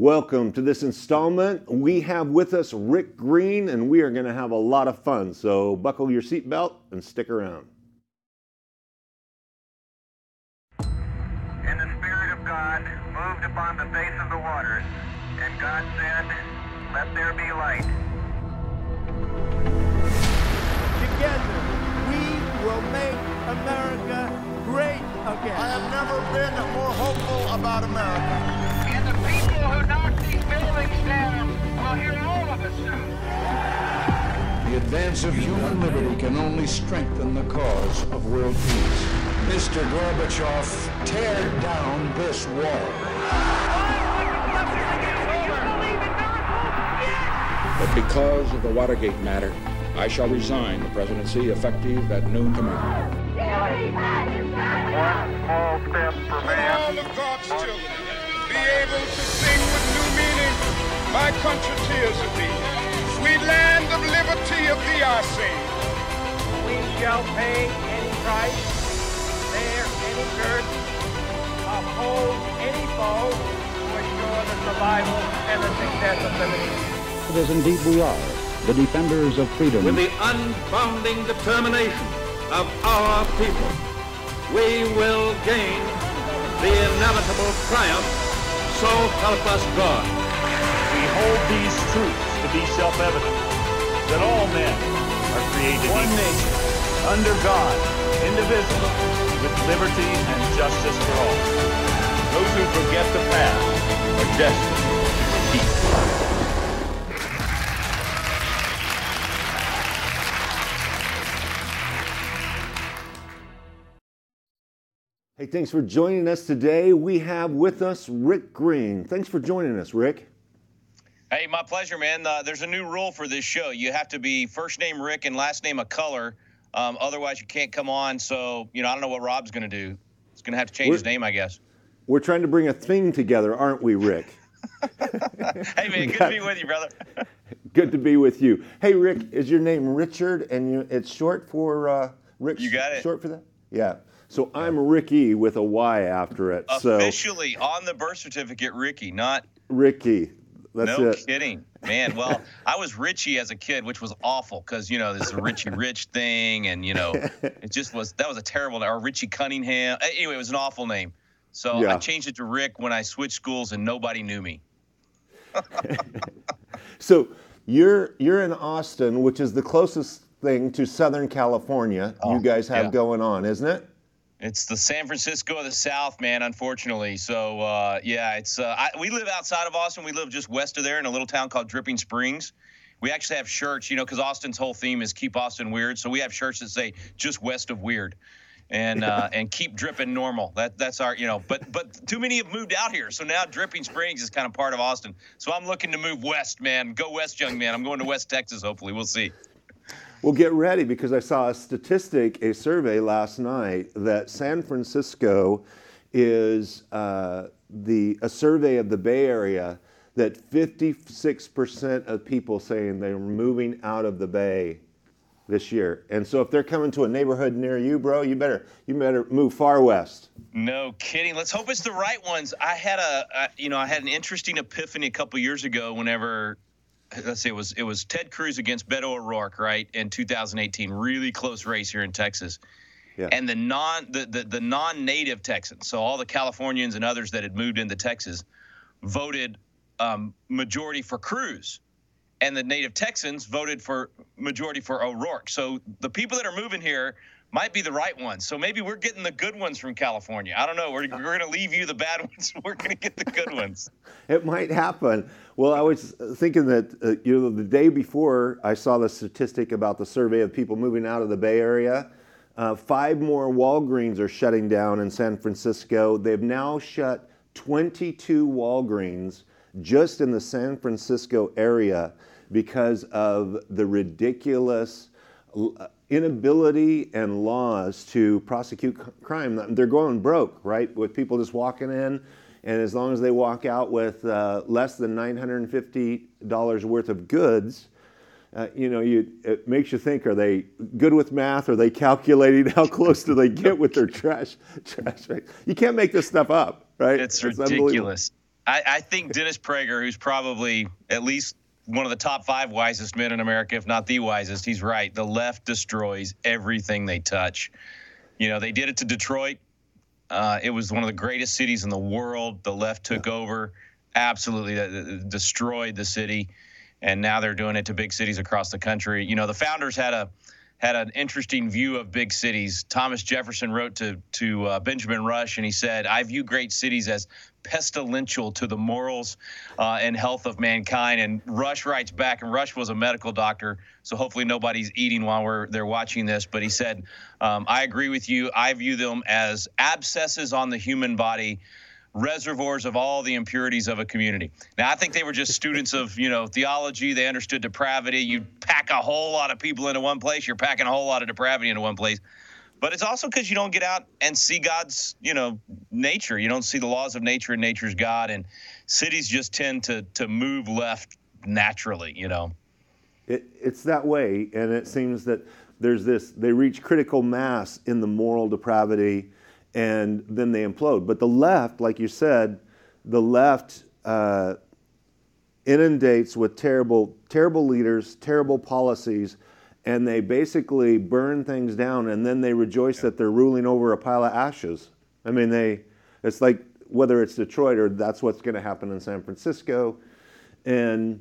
Welcome to this installment. We have with us Rick Green, and we are going to have a lot of fun. So buckle your seatbelt and stick around. And the Spirit of God moved upon the face of the waters. And God said, Let there be light. Together, we will make America great again. I have never been more hopeful about America. These buildings down will hear all of us soon. The advance of human liberty can only strengthen the cause of world peace. Mr. Gorbachev, tear down this wall. But because of the Watergate matter, I shall resign the presidency effective at noon tomorrow. One small step for man. All of God's children be able to My country tears of thee. Sweet land of liberty of thee I sing. We shall pay any price, bear any curse, uphold any foe to ensure the survival and the success of liberty. As indeed we are, the defenders of freedom. With the unbounding determination of our people, we will gain the inevitable triumph. So help us God. We hold these truths to be self-evident, that all men are created One equal, nation. under God, indivisible, with liberty and justice for all. Those who forget the past are destined to repeat. Hey, thanks for joining us today. We have with us Rick Green. Thanks for joining us, Rick. Hey, my pleasure, man. Uh, there's a new rule for this show. You have to be first name Rick and last name a color. Um, otherwise, you can't come on. So, you know, I don't know what Rob's going to do. He's going to have to change his We're- name, I guess. We're trying to bring a thing together, aren't we, Rick? Hey, man, good to be with you, brother. Good to be with you. Hey, Rick, is your name Richard, and you, it's short for uh, Rick? You got it. Short for that? Yeah. So I'm Ricky with a Y after it. So Officially on the birth certificate, Ricky, not Ricky. That's no it. kidding, man. Well, I was Richie as a kid, which was awful because you know this Richie Rich thing, and you know it just was that was a terrible name. Or Richie Cunningham. Anyway, it was an awful name. So I changed it to Rick when I switched schools, and nobody knew me. So you're you're in Austin, which is the closest thing to Southern California you oh, guys have Oh, yeah. going on, isn't it? It's the San Francisco of the South, man. Unfortunately, so uh, yeah, it's uh, I, we live outside of Austin. We live just west of there in a little town called Dripping Springs. We actually have shirts, you know, because Austin's whole theme is keep Austin weird. So we have shirts that say just west of weird, and uh, and keep dripping normal. That that's our, you know. But but too many have moved out here, so now Dripping Springs is kind of part of Austin. So I'm looking to move west, man. Go west, young man. I'm going to West Texas. Hopefully, we'll see. Well, get ready because I saw a statistic, a survey last night that San Francisco is uh, the a survey of the Bay Area that 56% of people saying they're moving out of the Bay this year. And so if they're coming to a neighborhood near you, bro, you better you better move far west. No kidding. Let's hope it's the right ones. I had a, you know, I had an interesting epiphany a couple years ago. Whenever, let's see, it was it was Ted Cruz against Beto O'Rourke, right, in 2018, really close race here in Texas. Yeah. And the non the, the the non-native Texans, so all the Californians and others that had moved into Texas, voted um, majority for Cruz, and the native Texans voted for majority for O'Rourke. So the people that are moving here might be the right ones. So maybe we're getting the good ones from California. I don't know. We're, we're going to leave you the bad ones. We're going to get the good ones. It might happen. Well, I was thinking that uh, you know the day before I saw the statistic about the survey of people moving out of the Bay Area. Uh, five more Walgreens are shutting down in San Francisco. They've now shut 22 Walgreens just in the San Francisco area because of the ridiculous inability and laws to prosecute c- crime. They're going broke, right? With people just walking in, and as long as they walk out with uh, less than $950 worth of goods, uh, you know, you, it makes you think: Are they good with math? Are they calculating how close do they get with their trash? Trash. Right? You can't make this stuff up, right? It's unbelievable. ridiculous. I, I think Dennis Prager, who's probably at least one of the top five wisest men in America, if not the wisest, he's right. The left destroys everything they touch. You know, they did it to Detroit. Uh, it was one of the greatest cities in the world. The left took over, absolutely uh, destroyed the city, and now they're doing it to big cities across the country. You know, the founders had a had an interesting view of big cities. Thomas Jefferson wrote to to uh, Benjamin Rush, and he said, "I view great cities as pestilential to the morals uh, and health of mankind." And Rush writes back, and Rush was a medical doctor, so hopefully nobody's eating while we're they're watching this. But he said, um, "I agree with you. I view them as abscesses on the human body." reservoirs of all the impurities of a community. Now, I think they were just students of, you know, theology. They understood depravity. You pack a whole lot of people into one place, you're packing a whole lot of depravity into one place. But it's also because you don't get out and see God's, you know, nature. You don't see the laws of nature and nature's God. And cities just tend to to move left naturally, you know. It, it's that way, and it seems that there's this. They reach critical mass in the moral depravity and then they implode. But the left, like you said, the left uh, inundates with terrible, terrible leaders, terrible policies, and they basically burn things down, and then they rejoice yeah. that they're ruling over a pile of ashes. I mean, they, it's like whether it's Detroit or that's what's going to happen in San Francisco, and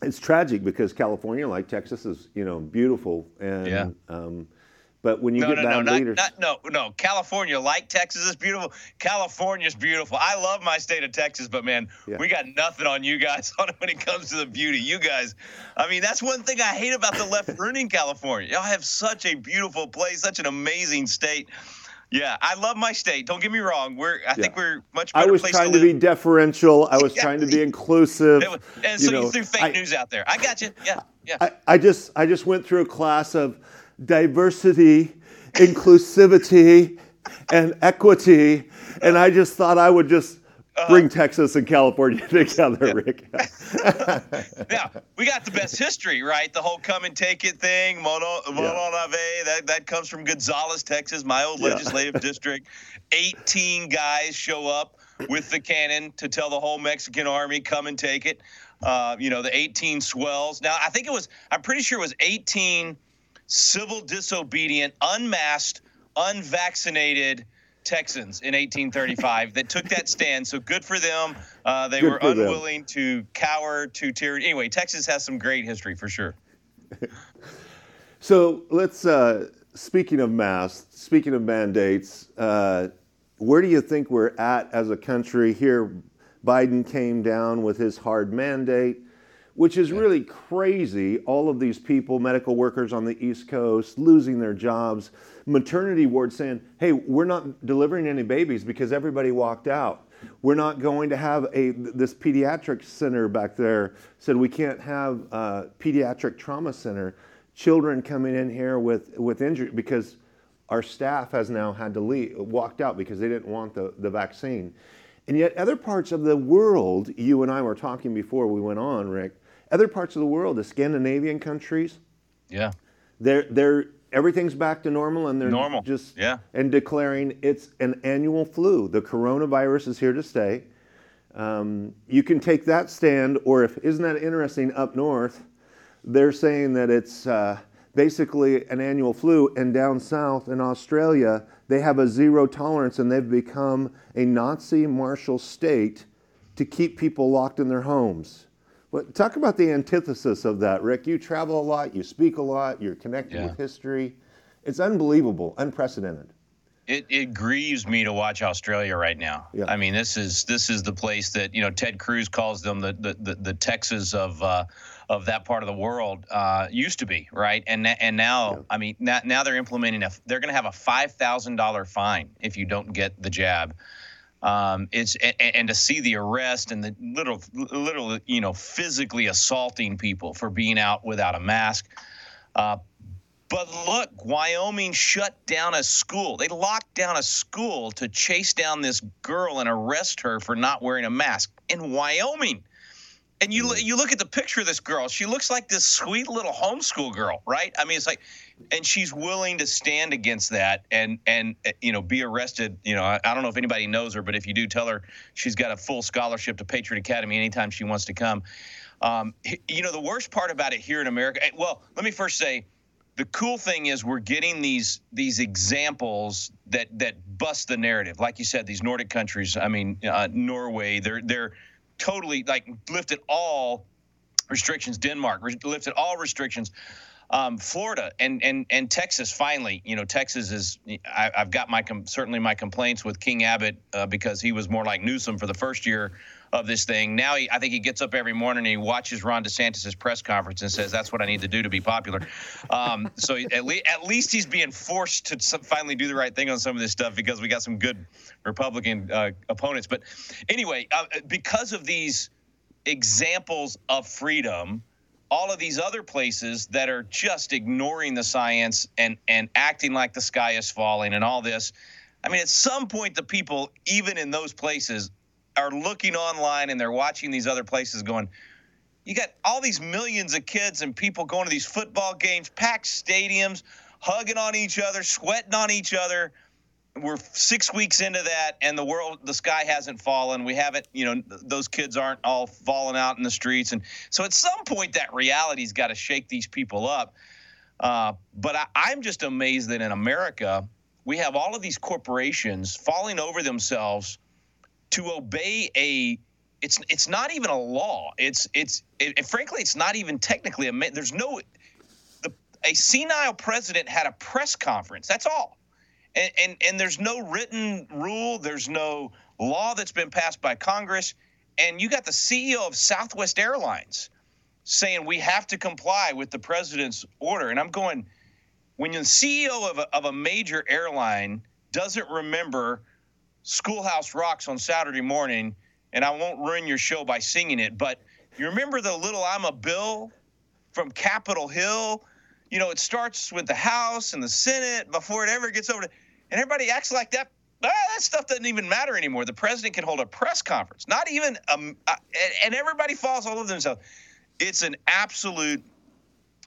it's tragic because California, like Texas, is you know beautiful and. Yeah. Um, but when you no, get no, no, leaders, not, not, no, no. California, like Texas, is beautiful. California's beautiful. I love my state of Texas, but man, yeah. we got nothing on you guys on when it comes to the beauty. You guys, I mean, that's one thing I hate about the left ruining California. Y'all have such a beautiful place, such an amazing state. Yeah, I love my state. Don't get me wrong. We're I yeah. think we're much better. I was trying to, to be deferential. I was yeah. trying to be inclusive. Was, and so you, know, you threw fake I, news out there. I got you. Yeah, yeah. I, I just I just went through a class of diversity inclusivity and equity. And I just thought I would just bring Texas and California together, yeah. Rick. yeah, we got the best history, right? The whole come and take it thing, Mono Mono yeah. Nave, that that comes from Gonzales, Texas, my old yeah. legislative district. Eighteen guys show up with the cannon to tell the whole Mexican army, come and take it. Uh, you know, the 18 swells. Now, I think it was, I'm pretty sure it was 18 civil disobedient, unmasked, unvaccinated Texans in 1835 that took that stand. So good for them. Uh, they good were unwilling them. to cower to tyranny. Anyway, Texas has some great history for sure. so let's. Uh, speaking of masks, speaking of mandates, uh, where do you think we're at as a country? Here, Biden came down with his hard mandate which is really crazy. All of these people, medical workers on the East Coast, losing their jobs, maternity wards saying, hey, we're not delivering any babies because everybody walked out. We're not going to have a this pediatric center back there said we can't have a pediatric trauma center. Children coming in here with with injury because our staff has now had to leave, walked out because they didn't want the, the vaccine. And yet, other parts of the world, you and I were talking before we went on, Rick, other parts of the world, the Scandinavian countries, yeah, they're they're everything's back to normal and they're normal. just yeah. and declaring it's an annual flu. The coronavirus is here to stay. Um, you can take that stand, or if isn't that interesting up north, they're saying that it's uh, basically an annual flu, and down south in Australia they have a zero tolerance, and they've become a Nazi martial state to keep people locked in their homes. But talk about the antithesis of that, Rick. You travel a lot, you speak a lot, you're connected yeah. with history. It's unbelievable, unprecedented. It, it grieves me to watch Australia right now. Yeah. I mean, this is this is the place that you know Ted Cruz calls them the the, the, the Texas of uh, of that part of the world uh, used to be right, and and now yeah. I mean now, now they're implementing a they're going to have a five thousand dollar fine if you don't get the jab. Um, it's and, and, to see the arrest and the little, little, you know, physically assaulting people for being out without a mask. Uh, but look, Wyoming shut down a school. They locked down a school to chase down this girl and arrest her for not wearing a mask in Wyoming. And you you look at the picture of this girl. She looks like this sweet little homeschool girl, right? I mean, it's like, and she's willing to stand against that and and uh, you know be arrested. You know, I, I don't know if anybody knows her, but if you do, tell her she's got a full scholarship to Patriot Academy anytime she wants to come. Um, you know, the worst part about it here in America. eh, Well, let me first say, the cool thing is we're getting these these examples that that bust the narrative. Like you said, these Nordic countries. I mean, uh, Norway. They're they're totally like lifted all restrictions. Denmark re- lifted all restrictions. Um, Florida and and and Texas finally, you know, Texas is. I, I've got my com- certainly my complaints with King Abbott uh, because he was more like Newsom for the first year of this thing. Now he, I think he gets up every morning and he watches Ron DeSantis' press conference and says that's what I need to do to be popular. Um, so at, at least he's being forced to some, finally do the right thing on some of this stuff because we got some good Republican uh, opponents. But anyway, uh, because of these examples of freedom all of these other places that are just ignoring the science and and acting like the sky is falling and all this i mean at some point the people even in those places are looking online and they're watching these other places going you got all these millions of kids and people going to these football games packed stadiums hugging on each other sweating on each other. We're six weeks into that and the world the sky hasn't fallen. We haven't you know those kids aren't all falling out in the streets. And so at some point that reality's got to shake these people up. Uh, but I, i'm just amazed that in america we have all of these corporations falling over themselves to obey a it's it's not even a law. It's it's it, frankly it's not even technically a there's no the, a senile president had a press conference. That's all. And, and and there's no written rule. There's no law that's been passed by congress. And you got the ceo of southwest airlines saying we have to comply with the president's order. And i'm going when the ceo of a, of a major airline doesn't remember schoolhouse rocks on saturday morning and i won't ruin your show by singing it but you remember the little i'm a bill from capitol hill you know, it starts with the House and the Senate before it ever gets over to, and everybody acts like that. Ah, that stuff doesn't even matter anymore. The president can hold a press conference, not even, um, uh, and, and everybody falls all over themselves. It's an absolute,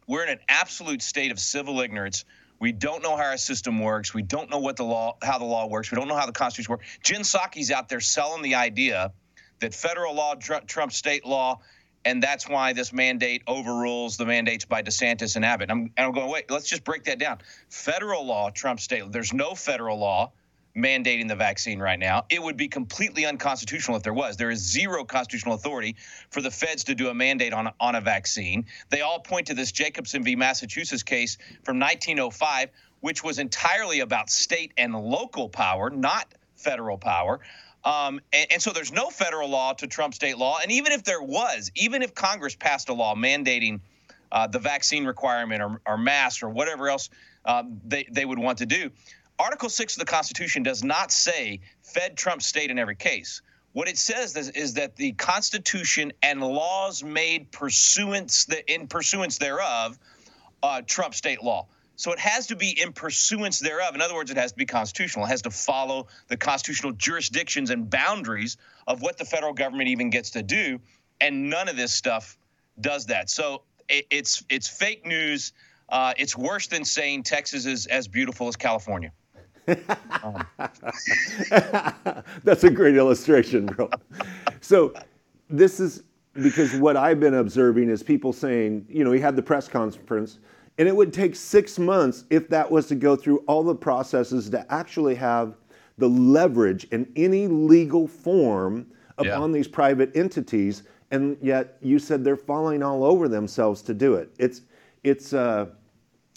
we're in an absolute state of civil ignorance. We don't know how our system works. We don't know what the law, how the law works. We don't know how the Constitution works. Jen Psaki's out there selling the idea that federal law tr- trumps state law and that's why this mandate overrules the mandates by DeSantis and Abbott. I'm, and I'm going, wait, let's just break that down. Federal law trumps state. There's no federal law mandating the vaccine right now. It would be completely unconstitutional if there was. There is zero constitutional authority for the feds to do a mandate on on a vaccine. They all point to this Jacobson v. Massachusetts case from 1905, which was entirely about state and local power, not federal power. Um, and, and, so there's no federal law to trump state law. And even if there was, even if Congress passed a law mandating uh, the vaccine requirement or, or masks or whatever else um, they, they would want to do, Article 6 of the Constitution does not say Fed Trump state in every case. What it says is, is that the Constitution and laws made pursuance the, in pursuance thereof uh, trump state law. So it has to be in pursuance thereof. In other words, it has to be constitutional. It has to follow the constitutional jurisdictions and boundaries of what the federal government even gets to do. And none of this stuff does that. So it, it's it's fake news. Uh, it's worse than saying Texas is as beautiful as California. Um. That's a great illustration, bro. So this is because what I've been observing is people saying, you know, he had the press conference and it would take six months if that was to go through all the processes to actually have the leverage in any legal form upon yeah. these private entities. And yet you said they're falling all over themselves to do it. It's, it's, uh,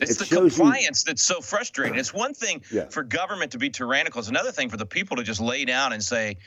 it's it the compliance you, that's so frustrating. It's one thing yeah. for government to be tyrannical. It's another thing for the people to just lay down and say,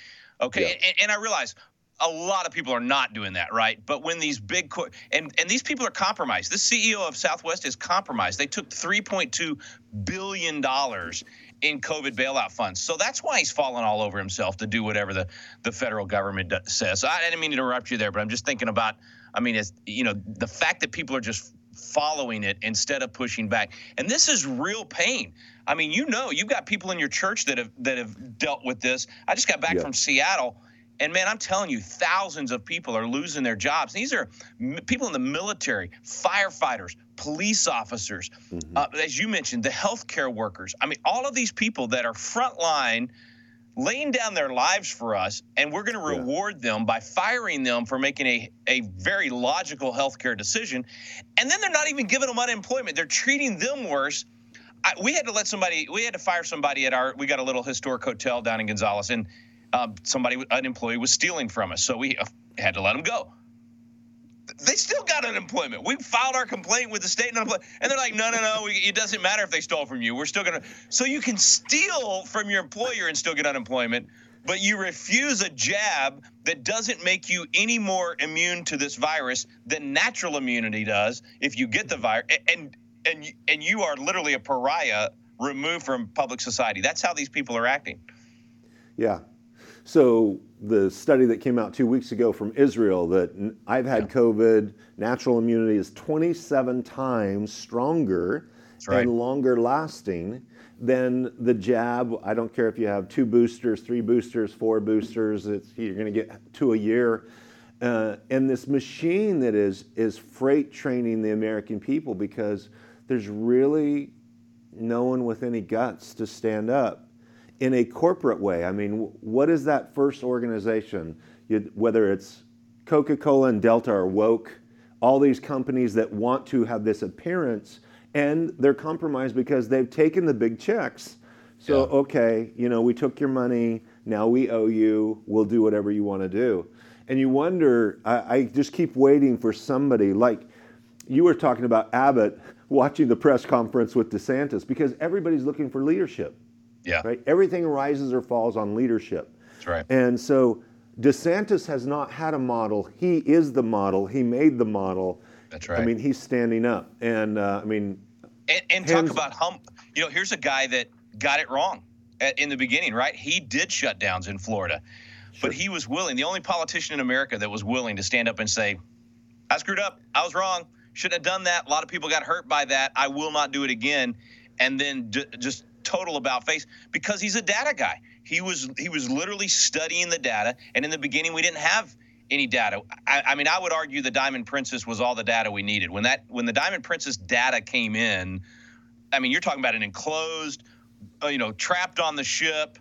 okay. Yeah. And, and, I realize a lot of people are not doing that, right? But when these big co- and and these people are compromised. This CEO of Southwest is compromised. They took 3.2 billion dollars in COVID bailout funds. So that's why he's fallen all over himself to do whatever the the federal government says. So I didn't mean to interrupt you there, but I'm just thinking about. I mean, it's you know the fact that people are just following it instead of pushing back. And this is real pain. I mean, you know, you've got people in your church that have that have dealt with this. I just got back yeah. from Seattle And man, I'm telling you, thousands of people are losing their jobs. These are m- people in the military, firefighters, police officers, mm-hmm. uh, as you mentioned, the healthcare workers. I mean, all of these people that are frontline laying down their lives for us, and we're going to reward yeah. them by firing them for making a, a very logical healthcare decision. And then they're not even giving them unemployment, they're treating them worse. I, we had to let somebody, we had to fire somebody at our, we got a little historic hotel down in Gonzales, and um, somebody, an employee was stealing from us. So we uh, had to let him go they still got unemployment. We filed our complaint with the state and they're like, no, no, no, it doesn't matter if they stole from you. We're still gonna. So you can steal from your employer and still get unemployment, but you refuse a jab that doesn't make you any more immune to this virus than natural immunity does if you get the virus, and and and you are literally a pariah removed from public society. That's how these people are acting. Yeah. So the study that came out two weeks ago from Israel that I've had yeah. COVID, natural immunity is 27 times stronger right. and longer lasting than the jab. I don't care if you have two boosters, three boosters, four boosters, you're going to get two a year. Uh, and this machine that is is freight training the American people because there's really no one with any guts to stand up in a corporate way. I mean, what is that first organization? You, whether it's Coca Cola and Delta or Woke, all these companies that want to have this appearance, and they're compromised because they've taken the big checks. So, yeah. okay, you know, we took your money, now we owe you, we'll do whatever you want to do. And you wonder, I, I just keep waiting for somebody like you were talking about Abbott watching the press conference with DeSantis because everybody's looking for leadership. Yeah. Right? Everything rises or falls on leadership. That's right. And so DeSantis has not had a model. He is the model. He made the model. That's right. I mean, he's standing up. And uh, I mean, and, and talk about hump. You know, here's a guy that got it wrong at, in the beginning, right? He did shutdowns in Florida, sure. but he was willing. The only politician in America that was willing to stand up and say, "I screwed up. I was wrong. Shouldn't have done that. A lot of people got hurt by that. I will not do it again." And then d- just total about face because he's a data guy. He was he was literally studying the data, and in the beginning we didn't have any data. I, I, mean, I would argue the Diamond Princess was all the data we needed. When that when the Diamond Princess data came in, I mean, you're talking about an enclosed, uh, you know, trapped on the ship.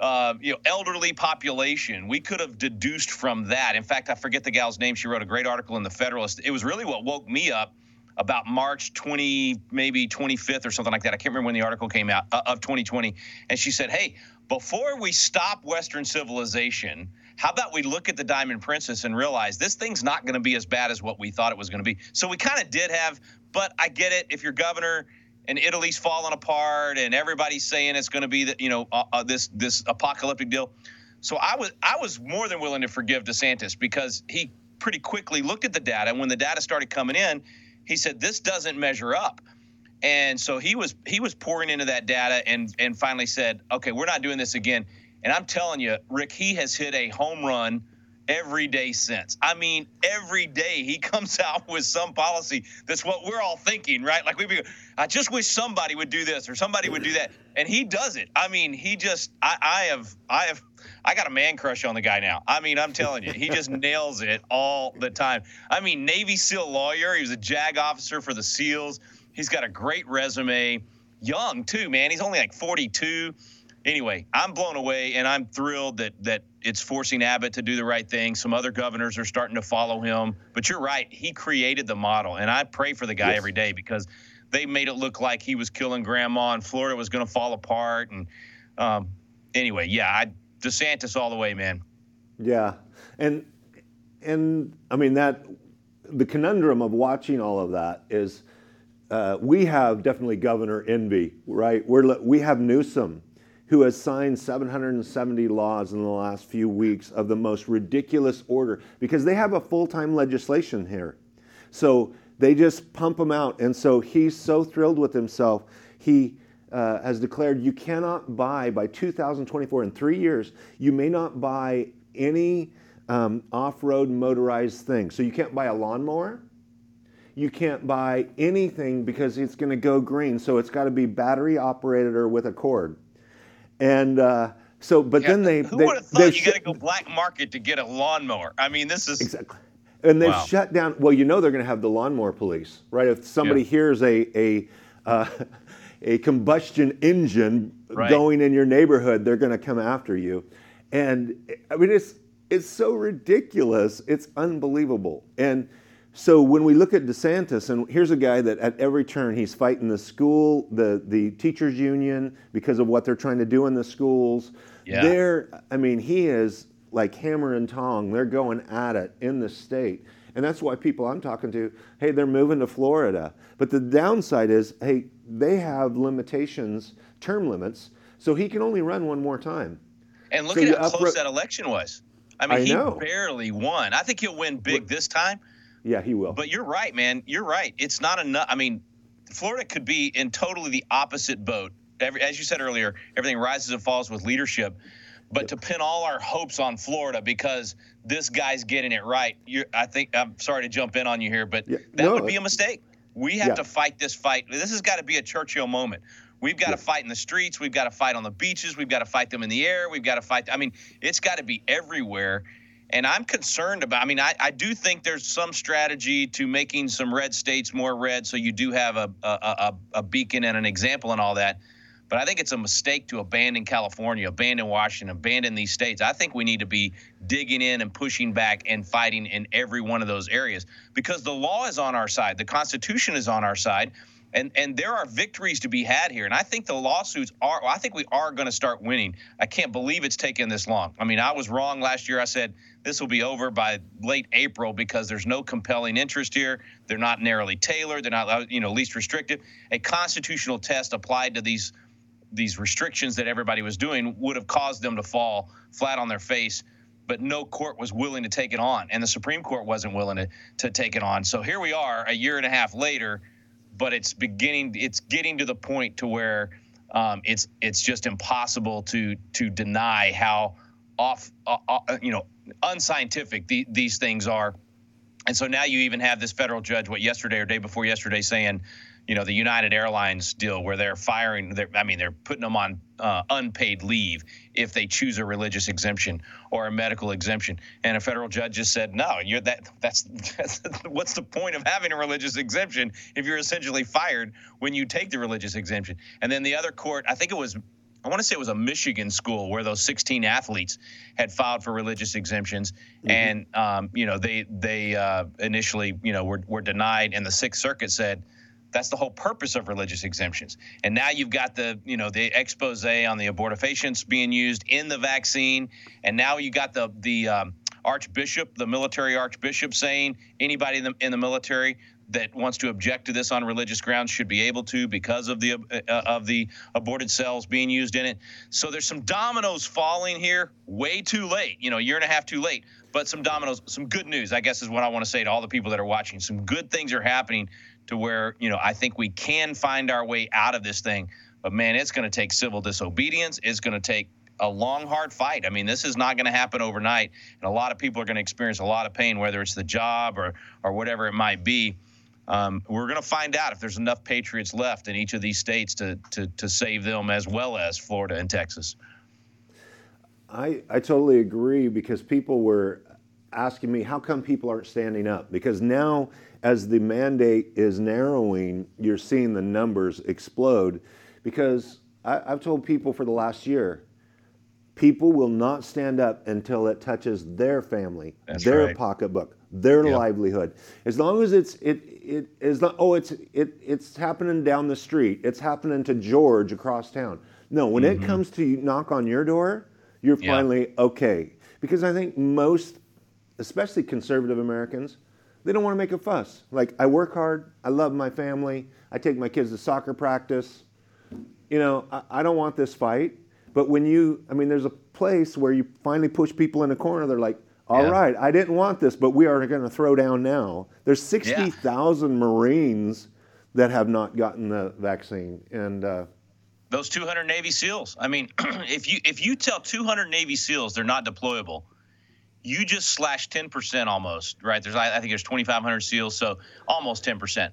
Uh, you know, elderly population. We could have deduced from that. In fact, I forget the gal's name. She wrote a great article in the Federalist. It was really what woke me up about March 20, maybe 25th or something like that. I can't remember when the article came out uh, of 2020. And she said, hey, before we stop Western civilization, how about we look at the Diamond Princess and realize this thing's not going to be as bad as what we thought it was going to be? So we kind of did have, but I get it. If your governor and Italy's falling apart and everybody's saying it's going to be that, you know, uh, uh, this this apocalyptic deal. So I was I was more than willing to forgive DeSantis because he pretty quickly looked at the data. And when the data started coming in, he said this doesn't measure up. And so he was he was pouring into that data and and finally said, okay, we're not doing this again. And I'm telling you, Rick, he has hit a home run every day since. I mean, every day he comes out with some policy that's what we're all thinking, right? Like we be, I just wish somebody would do this or somebody would do that, and he does it. I mean, he just, I, I have, I have I got a man crush on the guy now. I mean, I'm telling you, he just nails it all the time. I mean, Navy SEAL lawyer. He was a JAG officer for the SEALs. He's got a great resume. Young too, man. He's only like 42. Anyway, I'm blown away, and I'm thrilled that that it's forcing Abbott to do the right thing. Some other governors are starting to follow him. But you're right. He created the model, and I pray for the guy yes. every day because they made it look like he was killing grandma and Florida was going to fall apart. And um, anyway, yeah, I DeSantis all the way, man. Yeah, and and I mean that the conundrum of watching all of that is uh, we have definitely governor envy, right? We're we have Newsom, who has signed 770 laws in the last few weeks of the most ridiculous order because they have a full-time legislation here, so they just pump them out, and so he's so thrilled with himself. He uh, has declared you cannot buy by 2024 in three years you may not buy any um, off-road motorized thing so you can't buy a lawnmower you can't buy anything because it's going to go green so it's got to be battery operated or with a cord and uh, So, but Yeah, then they who they, would have thought you got to go black market to get a lawnmower? I mean, this is exactly. And they've Wow. shut down. Well, you know they're going to have the lawnmower police, right? If somebody Yeah. hears a a uh, a combustion engine Right. going in your neighborhood, they're going to come after you. And I mean, it's it's so ridiculous. It's unbelievable. And so when we look at DeSantis, and here's a guy that at every turn he's fighting the school, the the teachers union because of what they're trying to do in the schools. Yeah. They're, I mean, he is like hammer and tong. They're going at it in the state. And that's why people I'm talking to, hey, they're moving to Florida. But the downside is, hey, they have limitations, term limits, so he can only run one more time. And look So at how close that election was. I mean, I he know. barely won. I think he'll win big this time. Yeah, he will. But you're right, man. You're right. It's not enough. I mean, Florida could be in totally the opposite boat. Every, as you said earlier, everything rises and falls with leadership. But to pin all our hopes on Florida because this guy's getting it right, you're, I think I'm sorry to jump in on you here, but Yeah, that no, would be a mistake. We have Yeah. to fight this fight. This has got to be a Churchill moment. We've got to fight in the streets. We've got to fight on the beaches. We've got to fight them in the air. We've got to fight. I mean, it's got to be everywhere. And I'm concerned about. I mean, I, I do think there's some strategy to making some red states more red, so you do have a a, a, a beacon and an example and all that. But I think it's a mistake to abandon California, abandon Washington, abandon these states. I think we need to be digging in and pushing back and fighting in every one of those areas because the law is on our side, the Constitution is on our side, and and there are victories to be had here. And I think the lawsuits are. I think we are going to start winning. I can't believe it's taken this long. I mean, I was wrong last year. I said this will be over by late April because there's no compelling interest here. They're not narrowly tailored. They're not you know least restrictive. A constitutional test applied to these these restrictions that everybody was doing would have caused them to fall flat on their face but no court was willing to take it on and the supreme court wasn't willing to, to take it on. So here we are a year and a half later but it's beginning it's getting to the point to where um, it's it's just impossible to to deny how off uh, uh, you know unscientific the, these things are. And so now you even have this federal judge, what yesterday or day before yesterday, saying, you know, the United Airlines deal where they're firing, they're, I mean, they're putting them on uh, unpaid leave if they choose a religious exemption or a medical exemption. And a federal judge just said, no, you're that. That's, that's what's the point of having a religious exemption if you're essentially fired when you take the religious exemption? And then the other court, I think it was I want to say it was a Michigan school where those 16 athletes had filed for religious exemptions, and um, you know they they uh, initially you know were, were denied, and the Sixth Circuit said that's the whole purpose of religious exemptions. And now you've got the you know the expose on the abortifacients being used in the vaccine, and now you got the the um, archbishop, the military archbishop, saying anybody in the, in the military that wants to object to this on religious grounds should be able to because of the uh, of the aborted cells being used in it. So there's some dominoes falling here, way too late. You know, a year and a half too late. But some dominoes, some good news, I guess, is what I want to say to all the people that are watching. Some good things are happening to where you know I think we can find our way out of this thing. But man, it's going to take civil disobedience. It's going to take a long, hard fight. I mean, this is not going to happen overnight, and a lot of people are going to experience a lot of pain, whether it's the job or or whatever it might be. Um, we're going to find out if there's enough patriots left in each of these states to, to to save them, as well as Florida and Texas. I, I totally agree because people were asking me, how come people aren't standing up? Because now, as the mandate is narrowing, you're seeing the numbers explode. Because I, I've told people for the last year, people will not stand up until it touches their family, That's their right. pocketbook, their Yep. livelihood. As long as it's it it is not oh it's it it's happening down the street. It's happening to George across town. No, when it comes to knock on your door, you're Mm-hmm. Yeah. finally okay. Because I think most, especially conservative Americans, they don't want to make a fuss. Like I work hard, I love my family, I take my kids to soccer practice. You know, I, I don't want this fight. But when you, I mean, there's a place where you finally push people in a corner. They're like, "All Yeah. right, I didn't want this, but we are going to throw down now." There's 60,000 Marines that have not gotten the vaccine, and uh, Those 200 Navy SEALs. I mean, if you if you tell 200 Navy SEALs they're not deployable, you just slashed 10% almost, right? There's I think there's 2,500 SEAls, so almost 10%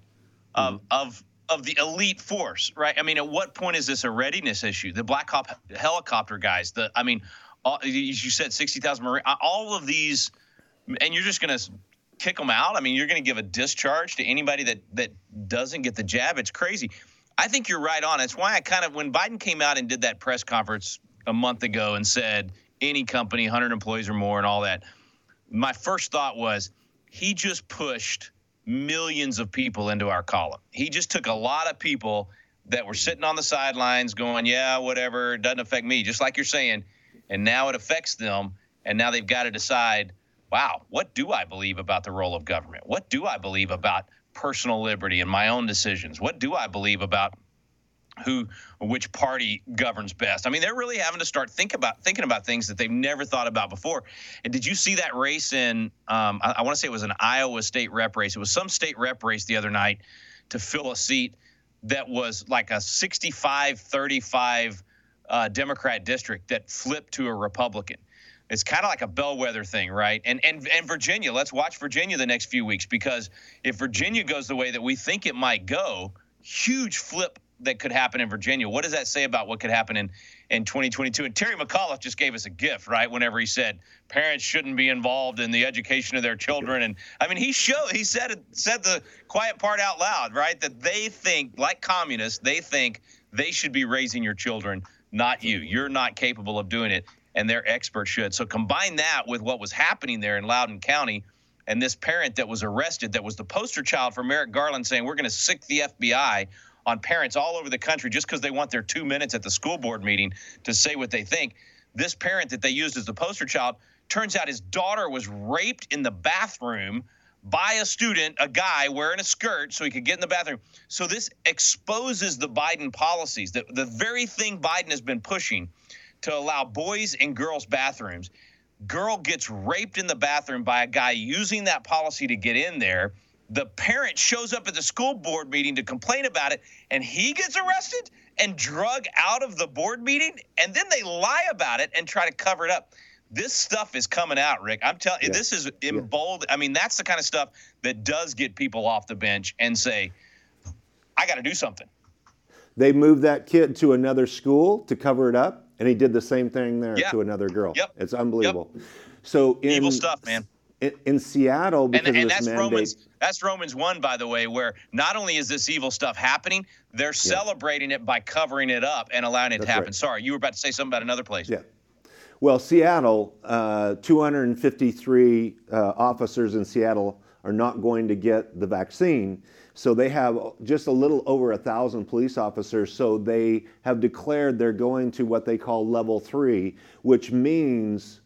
of mm-hmm. of of the elite force, right? I mean, at what point is this a readiness issue? The Black Hawk helicopter guys, the I mean, all, you said sixty thousand Marine, uh, all of these, and you're just going to kick them out. I mean, you're going to give a discharge to anybody that that doesn't get the jab. It's crazy. I think you're right on. It's why I kind of when Biden came out and did that press conference a month ago and said any company, 100 employees or more, and all that. My first thought was he just pushed millions of people into our column. He just took a lot of people that were sitting on the sidelines going, yeah, whatever, it doesn't affect me, just like you're saying. And now it affects them. And now they've got to decide, wow, what do I believe about the role of government? What do I believe about personal liberty and my own decisions? What do I believe about who which party governs best. I mean, they're really having to start think about thinking about things that they've never thought about before. And did you see that race in? Um, I, I want to say it was an Iowa state rep race. It was some state rep race the other night to fill a seat that was like a 65-35 uh, Democrat district that flipped to a Republican. It's kind of like a bellwether thing, right? And and and Virginia. Let's watch Virginia the next few weeks because if Virginia goes the way that we think it might go, huge flip that could happen in Virginia. What does that say about what could happen in, in 2022? And Terry McAuliffe just gave us a gift, right? Whenever he said parents shouldn't be involved in the education of their children, and I mean he showed he said said the quiet part out loud, right? That they think like communists, they think they should be raising your children, not you. You're not capable of doing it, and their experts should. So combine that with what was happening there in Loudoun County. And this parent that was arrested, that was the poster child for Merrick Garland saying, We're going to sic the FBI on parents all over the country just because they want their two minutes at the school board meeting to say what they think. This parent that they used as the poster child turns out his daughter was raped in the bathroom by a student, a guy wearing a skirt so he could get in the bathroom. So this exposes the Biden policies, the, the very thing Biden has been pushing to allow boys and girls bathrooms. Girl gets raped in the bathroom by a guy using that policy to get in there the parent shows up at the school board meeting to complain about it, and he gets arrested and drug out of the board meeting, and then they lie about it and try to cover it up. This stuff is coming out, Rick. I'm telling you, yeah. this is emboldened. Yeah. I mean, that's the kind of stuff that does get people off the bench and say, I got to do something. They moved that kid to another school to cover it up, and he did the same thing there yeah. to another girl. Yep. It's unbelievable. Yep. So in, evil stuff, man in, in Seattle because and, and of this that's mandate. Romans, that's Romans one, by the way, where not only is this evil stuff happening, they're yeah. celebrating it by covering it up and allowing it that's to happen. Right. Sorry, you were about to say something about another place. Yeah. Well, Seattle, uh, 253 uh, officers in Seattle are not going to get the vaccine. So they have just a little over a thousand police officers. So they have declared they're going to what they call level three, which means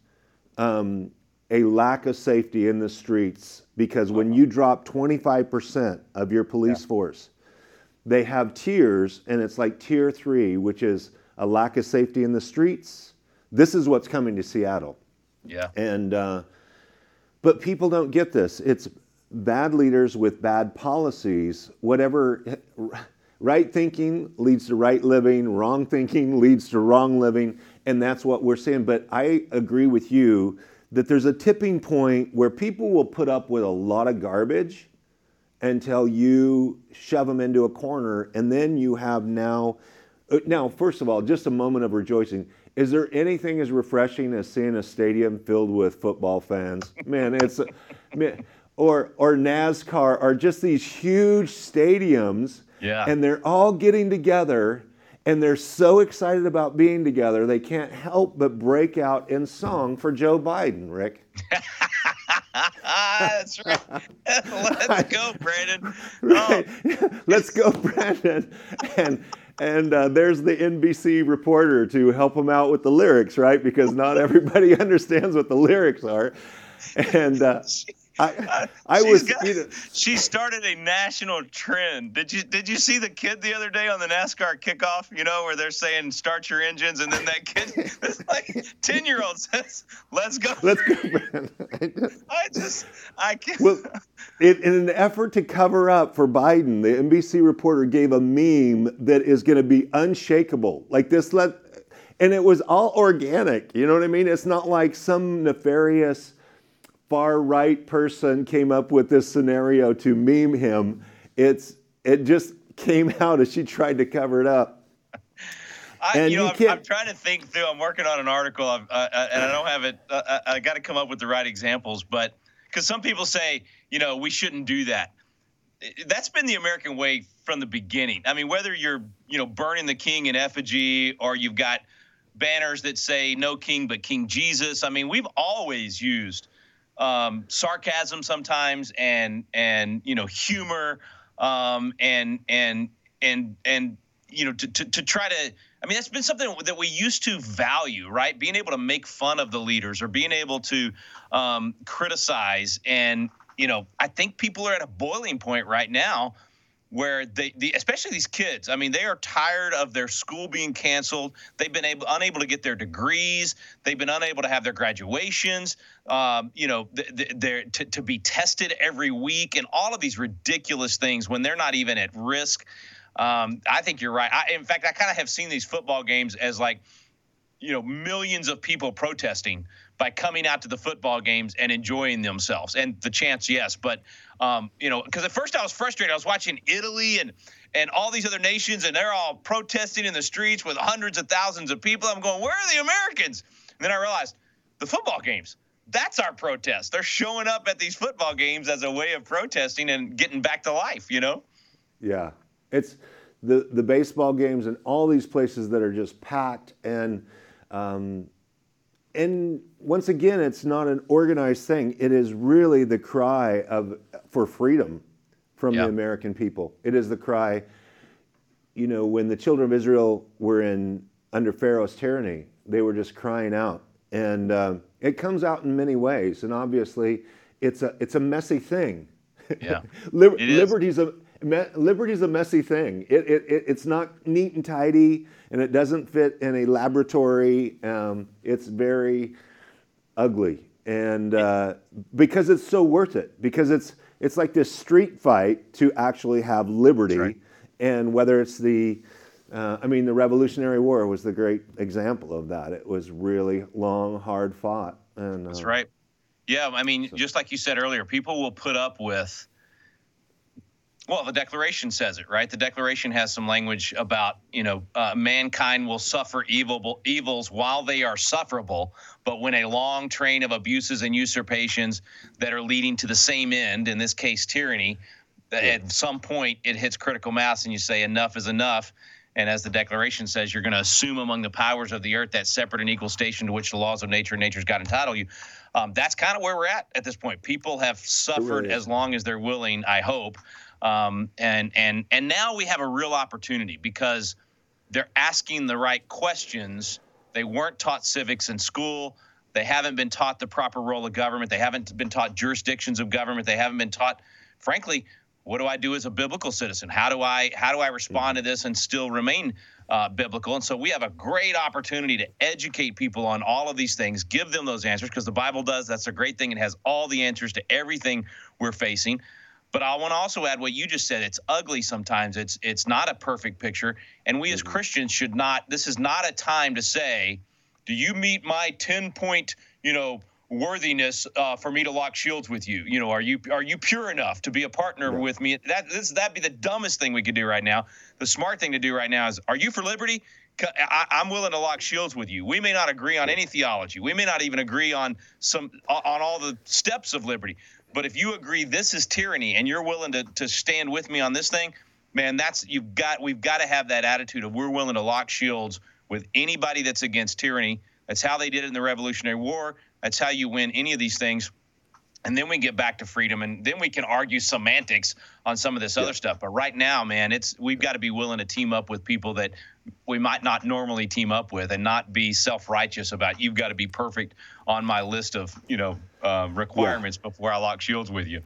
um, a lack of safety in the streets because when you drop 25% of your police yeah. force, they have tiers, and it's like tier three, which is a lack of safety in the streets. This is what's coming to Seattle. Yeah. And, uh, but people don't get this. It's bad leaders with bad policies, whatever. Right thinking leads to right living, wrong thinking leads to wrong living, and that's what we're seeing. But I agree with you that there's a tipping point where people will put up with a lot of garbage until you shove them into a corner and then you have now uh, now first of all just a moment of rejoicing is there anything as refreshing as seeing a stadium filled with football fans man it's man, or or NASCAR or just these huge stadiums yeah. and they're all getting together and they're so excited about being together, they can't help but break out in song for Joe Biden, Rick. That's right. Let's go, Brandon. Right. Oh. Let's go, Brandon. And and uh, there's the NBC reporter to help him out with the lyrics, right? Because not everybody understands what the lyrics are. And uh, I, I was. Got, you know, she started a national trend. Did you Did you see the kid the other day on the NASCAR kickoff? You know where they're saying "start your engines," and then that kid, this like ten year old says, "Let's go." Let's go. Man. I just I can't. Well, in, in an effort to cover up for Biden, the NBC reporter gave a meme that is going to be unshakable. Like this, let, and it was all organic. You know what I mean? It's not like some nefarious far right person came up with this scenario to meme him. It's it just came out as she tried to cover it up. I, And you know, you I'm, I'm trying to think through. I'm working on an article, uh, uh, and I don't have it. Uh, I, I got to come up with the right examples, but because some people say, you know, we shouldn't do that. That's been the American way from the beginning. I mean, whether you're, you know, burning the king in effigy or you've got banners that say no king but King Jesus. I mean, we've always used um, sarcasm sometimes and and you know humor um, and and and and you know to, to to try to. I mean, that's been something that we used to value, right? Being able to make fun of the leaders or being able to um, criticize. And, you know, I think people are at a boiling point right now where they, the, especially these kids, I mean, they are tired of their school being canceled. They've been able, unable to get their degrees. They've been unable to have their graduations. Um, you know, th- th- to, to be tested every week and all of these ridiculous things when they're not even at risk. Um, I think you're right. I, in fact, I kind of have seen these football games as like, you know, millions of people protesting by coming out to the football games and enjoying themselves. And the chance, yes, but um, you know, because at first I was frustrated. I was watching Italy and and all these other nations, and they're all protesting in the streets with hundreds of thousands of people. I'm going, where are the Americans? And then I realized the football games. That's our protest. They're showing up at these football games as a way of protesting and getting back to life. You know. Yeah, it's the the baseball games and all these places that are just packed and um, and once again, it's not an organized thing. It is really the cry of for freedom from Yeah. the American people. It is the cry. You know, when the children of Israel were in under Pharaoh's tyranny, they were just crying out, and um, it comes out in many ways. And obviously, it's a it's a messy thing. Yeah. Liber- liberty's a me- liberty's a messy thing. It, it, it it's not neat and tidy, and it doesn't fit in a laboratory. Um, it's very ugly, and uh, because it's so worth it. Because it's it's like this street fight to actually have liberty, right. and whether it's the uh, I mean, the Revolutionary War was the great example of that. It was really long, hard fought. And, That's uh, right. Yeah, I mean, just like you said earlier, people will put up with. Well, the Declaration says it, right? The Declaration has some language about, you know, uh, mankind will suffer evil evils while they are sufferable, but when a long train of abuses and usurpations that are leading to the same end, in this case, tyranny, at some point it hits critical mass, and you say enough is enough. And as the Declaration says, you're going to assume among the powers of the earth that separate and equal station to which the laws of nature and nature's God entitle you. Um, that's kind of where we're at at this point. People have suffered is. as long as they're willing, I hope. Um, and and and now we have a real opportunity because they're asking the right questions. They weren't taught civics in school. They haven't been taught the proper role of government. They haven't been taught jurisdictions of government. They haven't been taught, frankly, what do I do as a biblical citizen? How do I how do I respond to this and still remain uh, biblical? And so we have a great opportunity to educate people on all of these things, give them those answers because the Bible does. That's a great thing. It has all the answers to everything we're facing. But I want to also add what you just said. It's ugly sometimes. It's it's not a perfect picture, and we as Christians should not. This is not a time to say, "Do you meet my ten point, you know, worthiness uh, for me to lock shields with you? You know, are you are you pure enough to be a partner with me?" That this that'd be the dumbest thing we could do right now. The smart thing to do right now is, "Are you for liberty?" I, am willing to lock shields with you. We may not agree on any theology. We may not even agree on some on all the steps of liberty. But if you agree this is tyranny and you're willing to, to stand with me on this thing, man, that's you've got we've got to have that attitude of we're willing to lock shields with anybody that's against tyranny. That's how they did it in the Revolutionary War. That's how you win any of these things. And then we get back to freedom, and then we can argue semantics on some of this other stuff. But right now, man, it's we've got to be willing to team up with people that we might not normally team up with, and not be self-righteous about you've got to be perfect on my list of you know uh, requirements before I lock shields with you.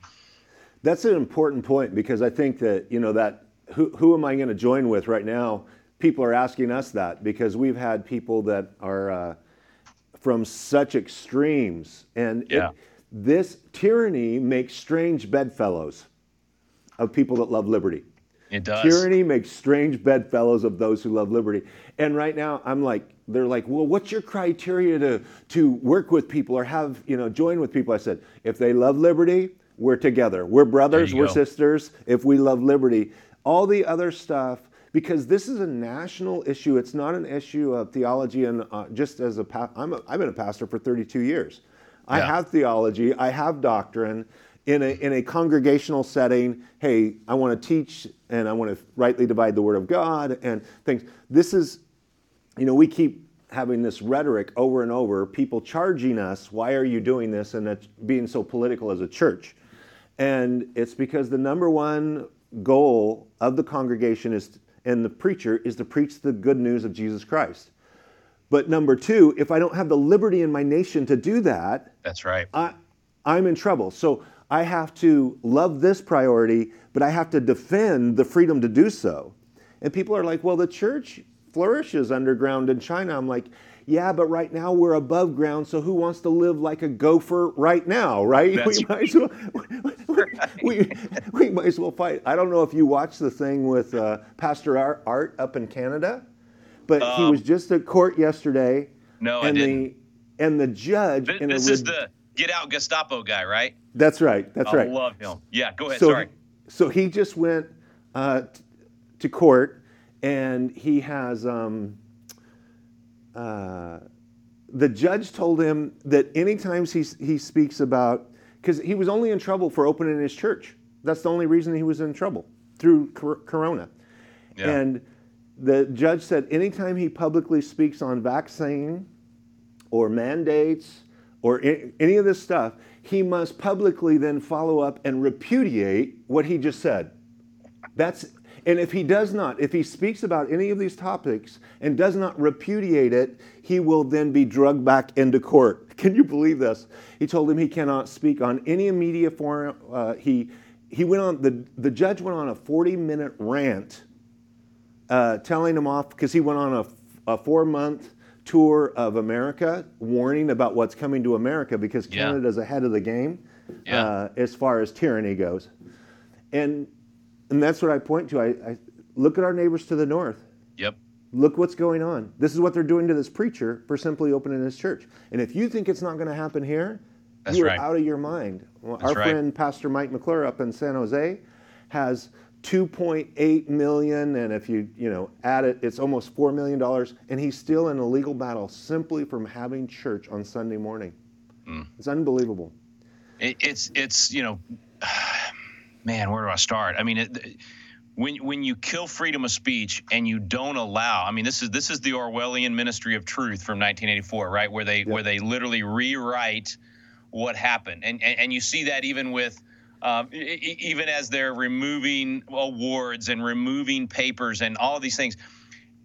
That's an important point because I think that you know that who, who am I going to join with right now? People are asking us that because we've had people that are uh, from such extremes, and it- this tyranny makes strange bedfellows of people that love liberty. It does. Tyranny makes strange bedfellows of those who love liberty. And right now, I'm like, they're like, well, what's your criteria to to work with people or have you know join with people? I said, if they love liberty, we're together. We're brothers. We're go. sisters. If we love liberty, all the other stuff because this is a national issue. It's not an issue of theology. And uh, just as a, pa- I'm a, I've been a pastor for 32 years. I Yeah. have theology. I have doctrine. In a, in a congregational setting, hey, I want to teach and I want to rightly divide the word of God and things. This is, you know, we keep having this rhetoric over and over, people charging us, why are you doing this? And it's being so political as a church. And it's because the number one goal of the congregation is, and the preacher is to preach the good news of Jesus Christ. But number two, if I don't have the liberty in my nation to do that, That's right. I, I'm in trouble. So I have to love this priority, but I have to defend the freedom to do so. And people are like, well, the church flourishes underground in China. I'm like, yeah, but right now we're above ground, so who wants to live like a gopher right now, right? That's we, might as well, we, we might as well fight. I don't know if you watched the thing with uh, Pastor Art up in Canada, but he Um, was just at court yesterday. No, I and didn't. the and the judge Th- in a This is rid- the get out Gestapo guy, right? that's right. That's I right. love him. Yeah, go ahead. so, Sorry. so he just went uh, t- to court, and he has. Um, uh, the judge told him that anytime he he speaks about, because he was only in trouble for opening his church. That's the only reason he was in trouble through cor- Corona. Yeah. And the judge said anytime he publicly speaks on vaccine or mandates or any of this stuff, he must publicly then follow up and repudiate what he just said. That's and if he does not, if he speaks about any of these topics and does not repudiate it, he will then be drugged back into court. Can you believe this? He told him he cannot speak on any media forum. Uh, he he went on the the judge went on a 40 minute rant uh, telling him off because he went on a, a four month tour of America, warning about what's coming to America because Yeah. Canada's ahead of the game Yeah. uh, as far as tyranny goes. And and that's what I point to. I, I look at our neighbors to the north. Yep. Look what's going on. This is what they're doing to this preacher for simply opening his church. And if you think it's not going to happen here, That's you are right. out of your mind. Well, Our right. friend Pastor Mike McClure up in San Jose has 2.8 million, and if you you know add it, it's almost four million dollars, and he's still in a legal battle simply from having church on Sunday morning. Mm. It's unbelievable. It, it's it's you know, man, where do I start? I mean, it, when when you kill freedom of speech and you don't allow, I mean, this is this is the Orwellian Ministry of Truth from 1984, right? Where they where they literally rewrite what happened, and and, and you see that even with. Um, even as they're removing awards and removing papers and all of these things,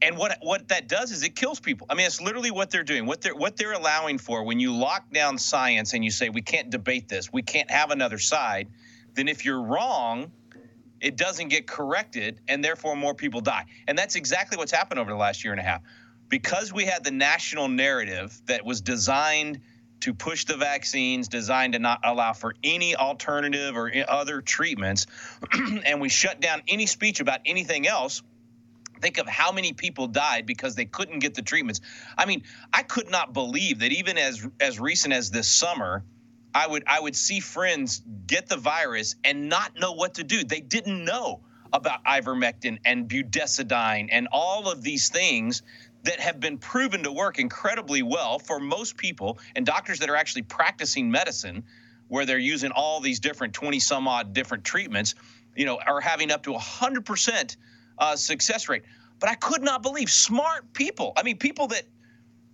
and what what that does is it kills people. I mean, it's literally what they're doing. What they're what they're allowing for when you lock down science and you say we can't debate this, we can't have another side. Then if you're wrong, it doesn't get corrected, and therefore more people die. And that's exactly what's happened over the last year and a half, because we had the national narrative that was designed to push the vaccines, designed to not allow for any alternative or other treatments, and we shut down any speech about anything else think of how many people died because they couldn't get the treatments. I mean, I could not believe that even as as recent as this summer, I would I would see friends get the virus and not know what to do. They didn't know about ivermectin and budesonide and all of these things that have been proven to work incredibly well for most people and doctors that are actually practicing medicine where they're using all these different 20 some odd different treatments, you know, are having up to 100% uh, success rate. But I could not believe smart people. I mean, people that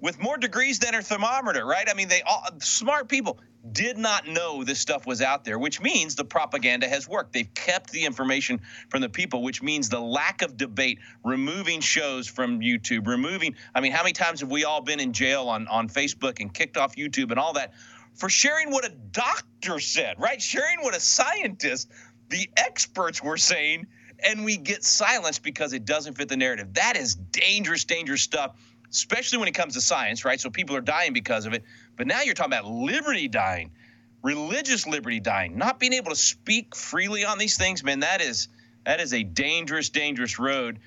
with more degrees than a thermometer, right? I mean, they all smart people did not know this stuff was out there, which means the propaganda has worked. They've kept the information from the people, which means the lack of debate, removing shows from YouTube, removing. I mean, how many times have we all been in jail on on Facebook and kicked off YouTube and all that for sharing what a doctor said, right? Sharing what a scientist, the experts were saying, and we get silenced because it doesn't fit the narrative. That is dangerous, dangerous stuff especially when it comes to science, right? So people are dying because of it. But now you're talking about liberty dying, religious liberty dying, not being able to speak freely on these things, man. That is that is a dangerous, dangerous road.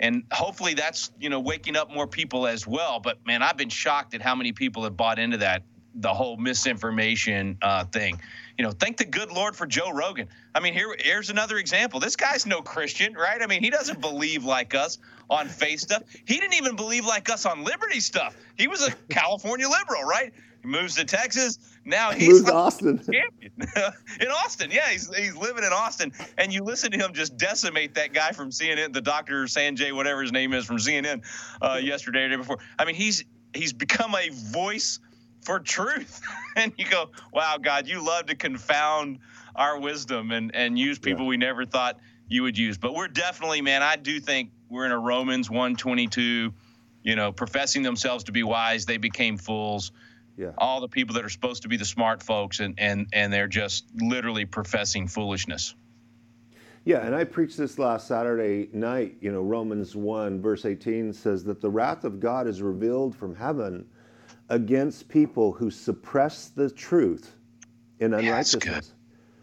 And hopefully that's you know waking up more people as well. But man, I've been shocked at how many people have bought into that the whole misinformation uh, thing. You know, thank the good Lord for Joe Rogan. I mean, here here's another example. This guy's no Christian, right? I mean, he doesn't believe like us on faith stuff. He didn't even believe like us on liberty stuff. He was a California liberal, right? He moves to Texas. Now he's Moves to Austin. champion in Austin. Yeah, he's he's living in Austin, and you listen to him just decimate that guy from CNN, the doctor Sanjay, whatever his name is from CNN, uh, yesterday or day before. I mean, he's he's become a voice for truth, and you go, wow, God, you love to confound our wisdom and and use people we never thought you would use. But we're definitely, man, I do think we're in a Romans one twenty two. You know, professing themselves to be wise, they became fools Yeah. all the people that are supposed to be the smart folks and and and they're just literally professing foolishness Yeah, and I preached this last Saturday night. You know, Romans 1, verse 18 says that the wrath of God is revealed from heaven against people who suppress the truth in that's unrighteousness.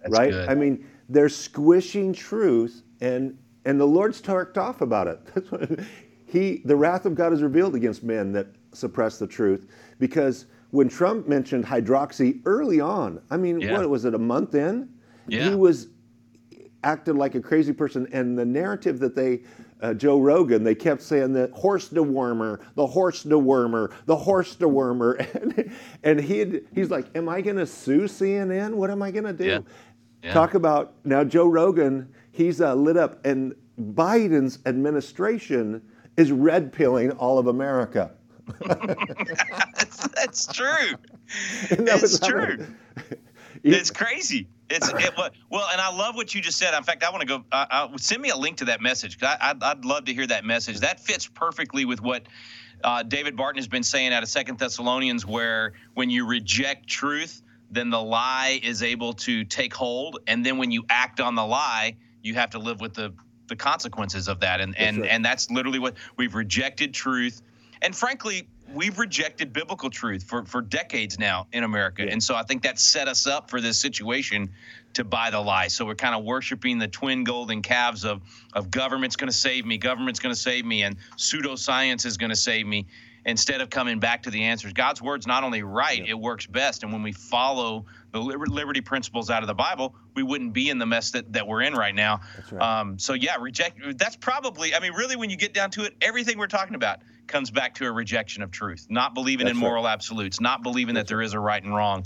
That's right? good. I mean, they're squishing truth and and the Lord's talked off about it. That's what- he the wrath of God is revealed against men that suppress the truth because when Trump mentioned hydroxy early on, I mean, Yeah. what was it a month in? Yeah. He was acted like a crazy person. And the narrative that they, uh, Joe Rogan, they kept saying the horse dewormer, the horse dewormer, the horse dewormer, and and he he's like, am I going to sue CNN? What am I going to do? Yeah. Yeah. Talk about now, Joe Rogan. He's uh, lit up, and Biden's administration is red pilling all of America. that's, that's true And that it's true it's crazy. It's it, well and i love what you just said. In fact i want to go uh, uh, send me a link to that message 'cause I, I'd, I'd love to hear that message. That fits perfectly with what uh, david barton has been saying out of second thessalonians where when you reject truth then the lie is able to take hold and then when you act on the lie you have to live with the the consequences of that. And and right. and that's literally what we've rejected truth. And frankly we've rejected biblical truth for for decades now in america. And so i think that set us up for this situation to buy the lie. So we're kind of worshiping the twin golden calves of of government's going to save me government's going to save me and pseudoscience is going to save me instead of coming back to the answers god's word's not only right it works best and when we follow the liberty principles out of the bible we wouldn't be in the mess that, that we're in right now That's right. um, so yeah reject that's probably i mean really when you get down to it everything we're talking about comes back to a rejection of truth not believing That's in right. moral absolutes not believing that there is a right and wrong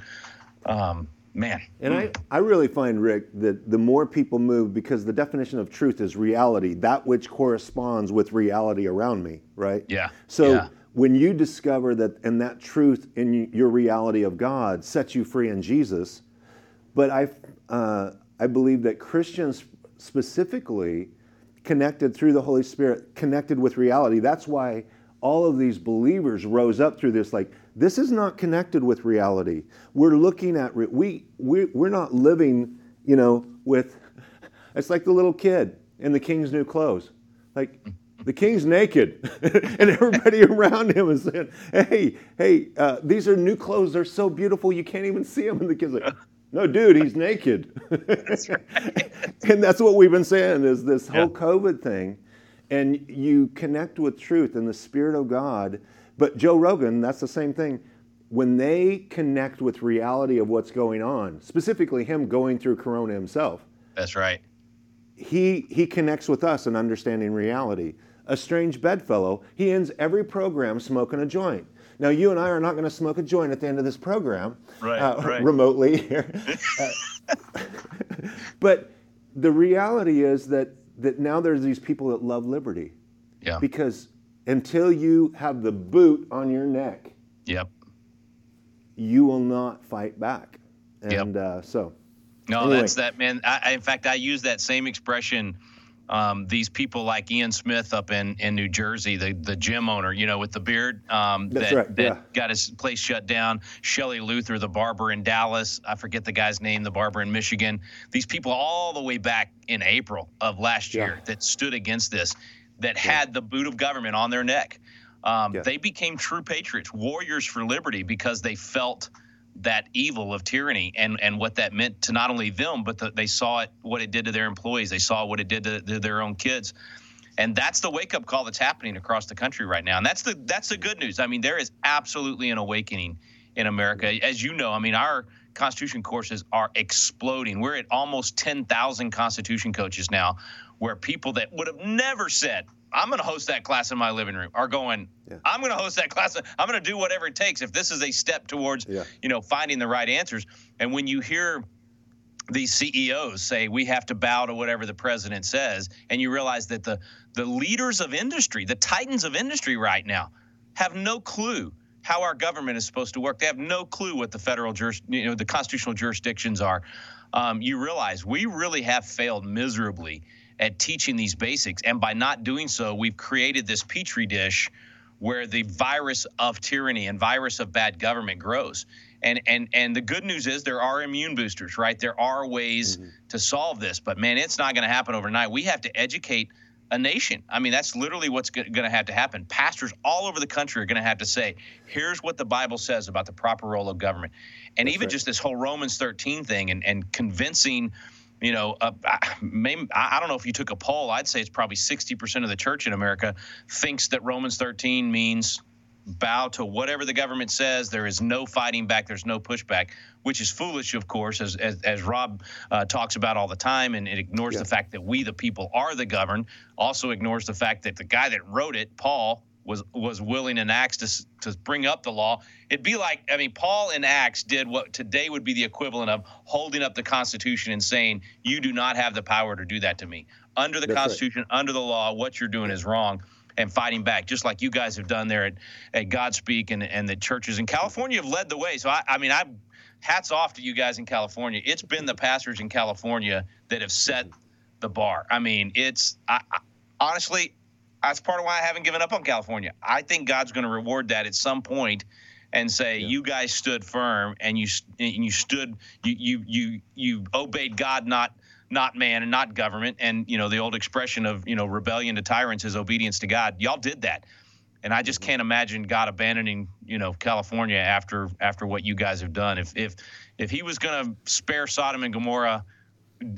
um, man And I, I really find, Rick, that the more people move, because the definition of truth is reality, that which corresponds with reality around me, right? Yeah, So yeah. When you discover that, and that truth in your reality of God sets you free in Jesus, but I, uh, I believe that Christians specifically connected through the Holy Spirit, connected with reality. That's why all of these believers rose up through this. Like this is not connected with reality. We're looking at re- we we we're not living, you know, with. It's like the little kid in the king's new clothes, like. The king's naked, and everybody around him is saying, "Hey, hey, uh, these are new clothes. They're so beautiful, you can't even see them." And the kid's like, "No, dude, he's naked." that's and that's what we've been saying is this whole Yeah. COVID thing, and you connect with truth and the Spirit of God. But Joe Rogan, that's the same thing. When they connect with reality of what's going on, specifically him going through Corona himself, that's right he he connects with us in understanding reality. A strange bedfellow, he ends every program smoking a joint. Now you and I are not going to smoke a joint at the end of this program, Right, uh, right. remotely here. Uh, but the reality is that that now there's these people that love liberty yeah because until you have the boot on your neck, yep you will not fight back. Yep. And uh, so, No, Anyway. that's that man. I, I, in fact, I use that same expression. Um, these people like Ian Smith up in, in New Jersey, the, the gym owner, you know, with the beard, um, that, right, that yeah. got his place shut down. Shelley Luther, the barber in Dallas. I forget the guy's name, the barber in Michigan. These people all the way back in April of last Yeah. year that stood against this, that had the boot of government on their neck. Um, Yeah. They became true patriots, warriors for liberty, because they felt that evil of tyranny and and what that meant to not only them but the, they saw it what it did to their employees. They saw what it did to, to their own kids. And that's the wake up call that's happening across the country right now. And that's the that's the good news. I mean there is absolutely an awakening in America. As you know, I mean, our Constitution courses are exploding. We're at almost 10,000 Constitution coaches now, where people that would have never said, I'm going to host that class in my living room are going, yeah. I'm going to host that class. I'm going to do whatever it takes if this is a step towards, yeah. you know, finding the right answers. And when you hear these CEOs say we have to bow to whatever the president says, and you realize that the the leaders of industry, the titans of industry right now, have no clue how our government is supposed to work. They have no clue what the federal juris, you know, the constitutional jurisdictions are. Um, you realize we really have failed miserably at teaching these basics, and by not doing so, we've created this petri dish where the virus of tyranny and virus of bad government grows. And and and the good news is there are immune boosters, right? There are ways mm-hmm. to solve this, but man, it's not going to happen overnight. We have to educate a nation. I mean, that's literally what's going to have to happen. Pastors all over the country are going to have to say, here's what the Bible says about the proper role of government. And that's even right. just this whole Romans 13 thing and, and convincing, you know, uh, I, I don't know if you took a poll, I'd say it's probably 60% of the church in America thinks that Romans 13 means bow to whatever the government says. There is no fighting back. There's no pushback, which is foolish, of course, as as, as Rob uh, talks about all the time, and it ignores yeah. the fact that we, the people, are the governed. Also ignores the fact that the guy that wrote it, Paul, was was willing in Acts to to bring up the law. It'd be like, I mean, Paul in Acts did what today would be the equivalent of holding up the Constitution and saying, "You do not have the power to do that to me." Under the That's Constitution, right. under the law, what you're doing is wrong and fighting back, just like you guys have done there at, at Godspeak and, and the churches in California have led the way. So, I, I mean, I hats off to you guys in California. It's been the pastors in California that have set mm-hmm. the bar. I mean, it's I, I, honestly, that's part of why I haven't given up on California. I think God's going to reward that at some point and say yeah. you guys stood firm and you and you stood you you you you obeyed God not not man and not government. And, you know, the old expression of, you know, rebellion to tyrants is obedience to God. Y'all did that. And I just mm-hmm. can't imagine God abandoning, you know, California after after what you guys have done. If if if he was going to spare Sodom and Gomorrah,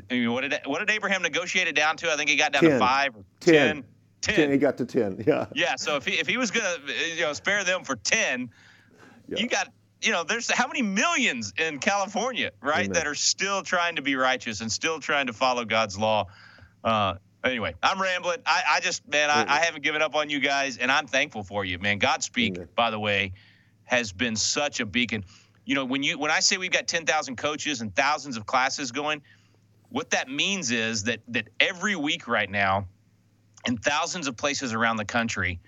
what did what did Abraham negotiate it down to? I think he got down ten. to five or ten. 10. 10. He got to 10. Yeah. Yeah. So if he, if he was going to, you know, spare them for 10, yeah. you got you know, there's how many millions in California, right, Amen. that are still trying to be righteous and still trying to follow God's law. Uh, anyway, I'm rambling. I, I just, man, I, I, haven't given up on you guys, and I'm thankful for you, man. Godspeak, Amen. by the way, has been such a beacon. You know, when you when I say we've got 10,000 coaches and thousands of classes going, what that means is that that every week right now, in thousands of places around the country,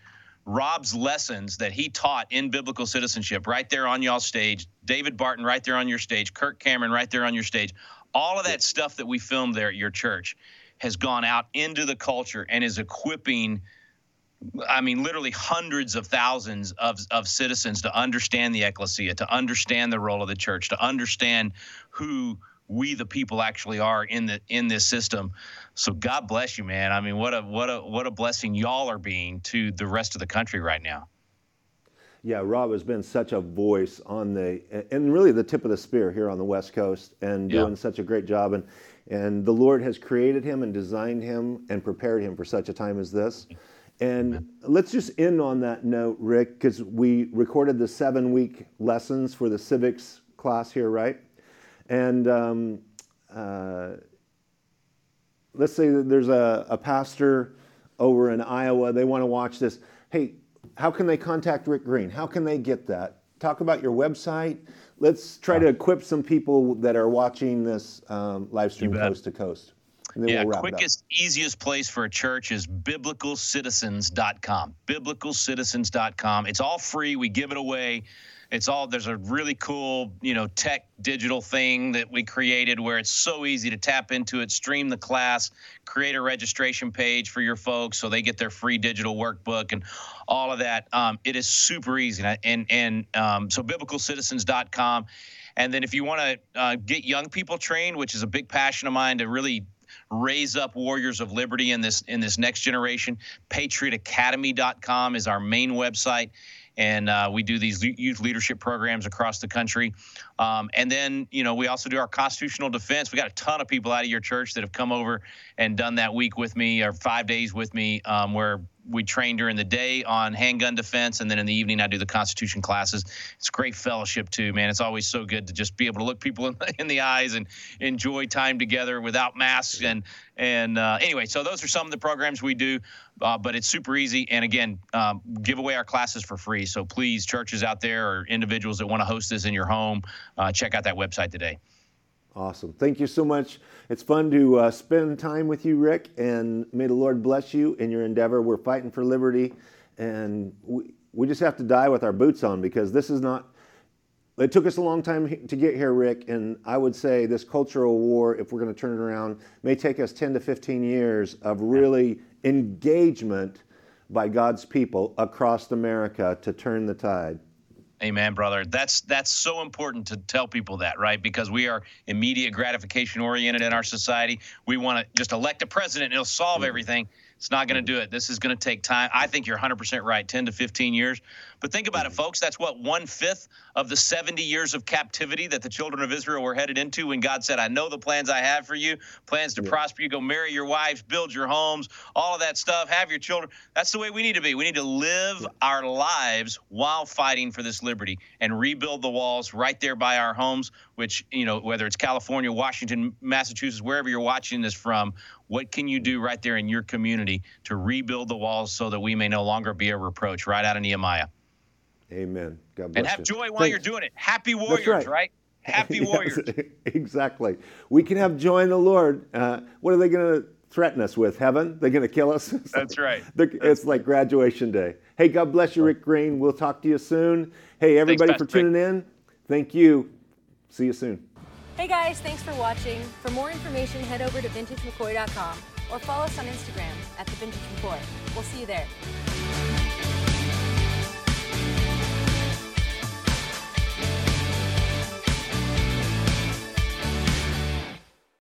Rob's lessons that he taught in biblical citizenship right there on y'all stage, David Barton right there on your stage, Kirk Cameron right there on your stage, all of that stuff that we filmed there at your church has gone out into the culture and is equipping I mean, literally hundreds of thousands of, of citizens to understand the ecclesia, to understand the role of the church, to understand who we the people actually are in the in this system. So God bless you, man. I mean, what a what a what a blessing y'all are being to the rest of the country right now. Yeah, Rob has been such a voice on the and really the tip of the spear here on the West Coast and doing yeah. such a great job and and the Lord has created him and designed him and prepared him for such a time as this. And Amen. let's just end on that note, Rick, because we recorded the seven week lessons for the civics class here, right? And um, uh, let's say that there's a, a pastor over in Iowa, they want to watch this. Hey, how can they contact Rick Green? How can they get that? Talk about your website. Let's try to equip some people that are watching this um, live stream coast to coast. yeah, we'll quickest, easiest place for a church is biblicalcitizens.com. Biblicalcitizens.com. It's all free. We give it away. It's all there's a really cool, you know, tech digital thing that we created where it's so easy to tap into it, stream the class, create a registration page for your folks so they get their free digital workbook and all of that. Um, it is super easy. And and, um, so biblicalcitizens.com. And then if you want to uh, get young people trained, which is a big passion of mine to really raise up warriors of liberty in this in this next generation, patriotacademy.com is our main website and uh, we do these youth leadership programs across the country. Um, and then, you know, we also do our constitutional defense. We got a ton of people out of your church that have come over and done that week with me or five days with me, um, where we train during the day on handgun defense, and then in the evening I do the Constitution classes. It's great fellowship too, man. It's always so good to just be able to look people in the, in the eyes and enjoy time together without masks. And and uh, anyway, so those are some of the programs we do, uh, but it's super easy. And again, um, give away our classes for free. So please, churches out there or individuals that want to host this in your home, uh, check out that website today. Awesome. Thank you so much. It's fun to uh, spend time with you, Rick, and may the Lord bless you in your endeavor. We're fighting for liberty, and we, we just have to die with our boots on because this is not. It took us a long time to get here, Rick, and I would say this cultural war, if we're going to turn it around, may take us 10 to 15 years of really engagement by God's people across America to turn the tide. Amen, brother. That's that's so important to tell people that, right? Because we are immediate gratification oriented in our society. We want to just elect a president and it'll solve mm. everything. It's not going to mm. do it. This is going to take time. I think you're 100% right, 10 to 15 years. But think about it, mm. folks. That's what one fifth of the 70 years of captivity that the children of Israel were headed into when God said, I know the plans I have for you, plans to yeah. prosper you, go marry your wives, build your homes, all of that stuff, have your children. That's the way we need to be. We need to live yeah. our lives while fighting for this liberty and rebuild the walls right there by our homes, which, you know, whether it's California, Washington, Massachusetts, wherever you're watching this from, what can you do right there in your community to rebuild the walls so that we may no longer be a reproach? Right out of Nehemiah. Amen. God bless you. And have you. joy while Thanks. you're doing it. Happy warriors, right. right. Happy warriors. yes, exactly. We can have joy in the Lord. Uh, what are they going to threaten us with? Heaven? They're going to kill us? That's right. It's like graduation day. Hey, God bless you, Rick Green. We'll talk to you soon. Hey, everybody Thanks, for tuning Rick. in. Thank you. See you soon. Hey guys, thanks for watching. For more information, head over to vintagemccoy.com or follow us on Instagram at the Vintage McCoy. We'll see you there.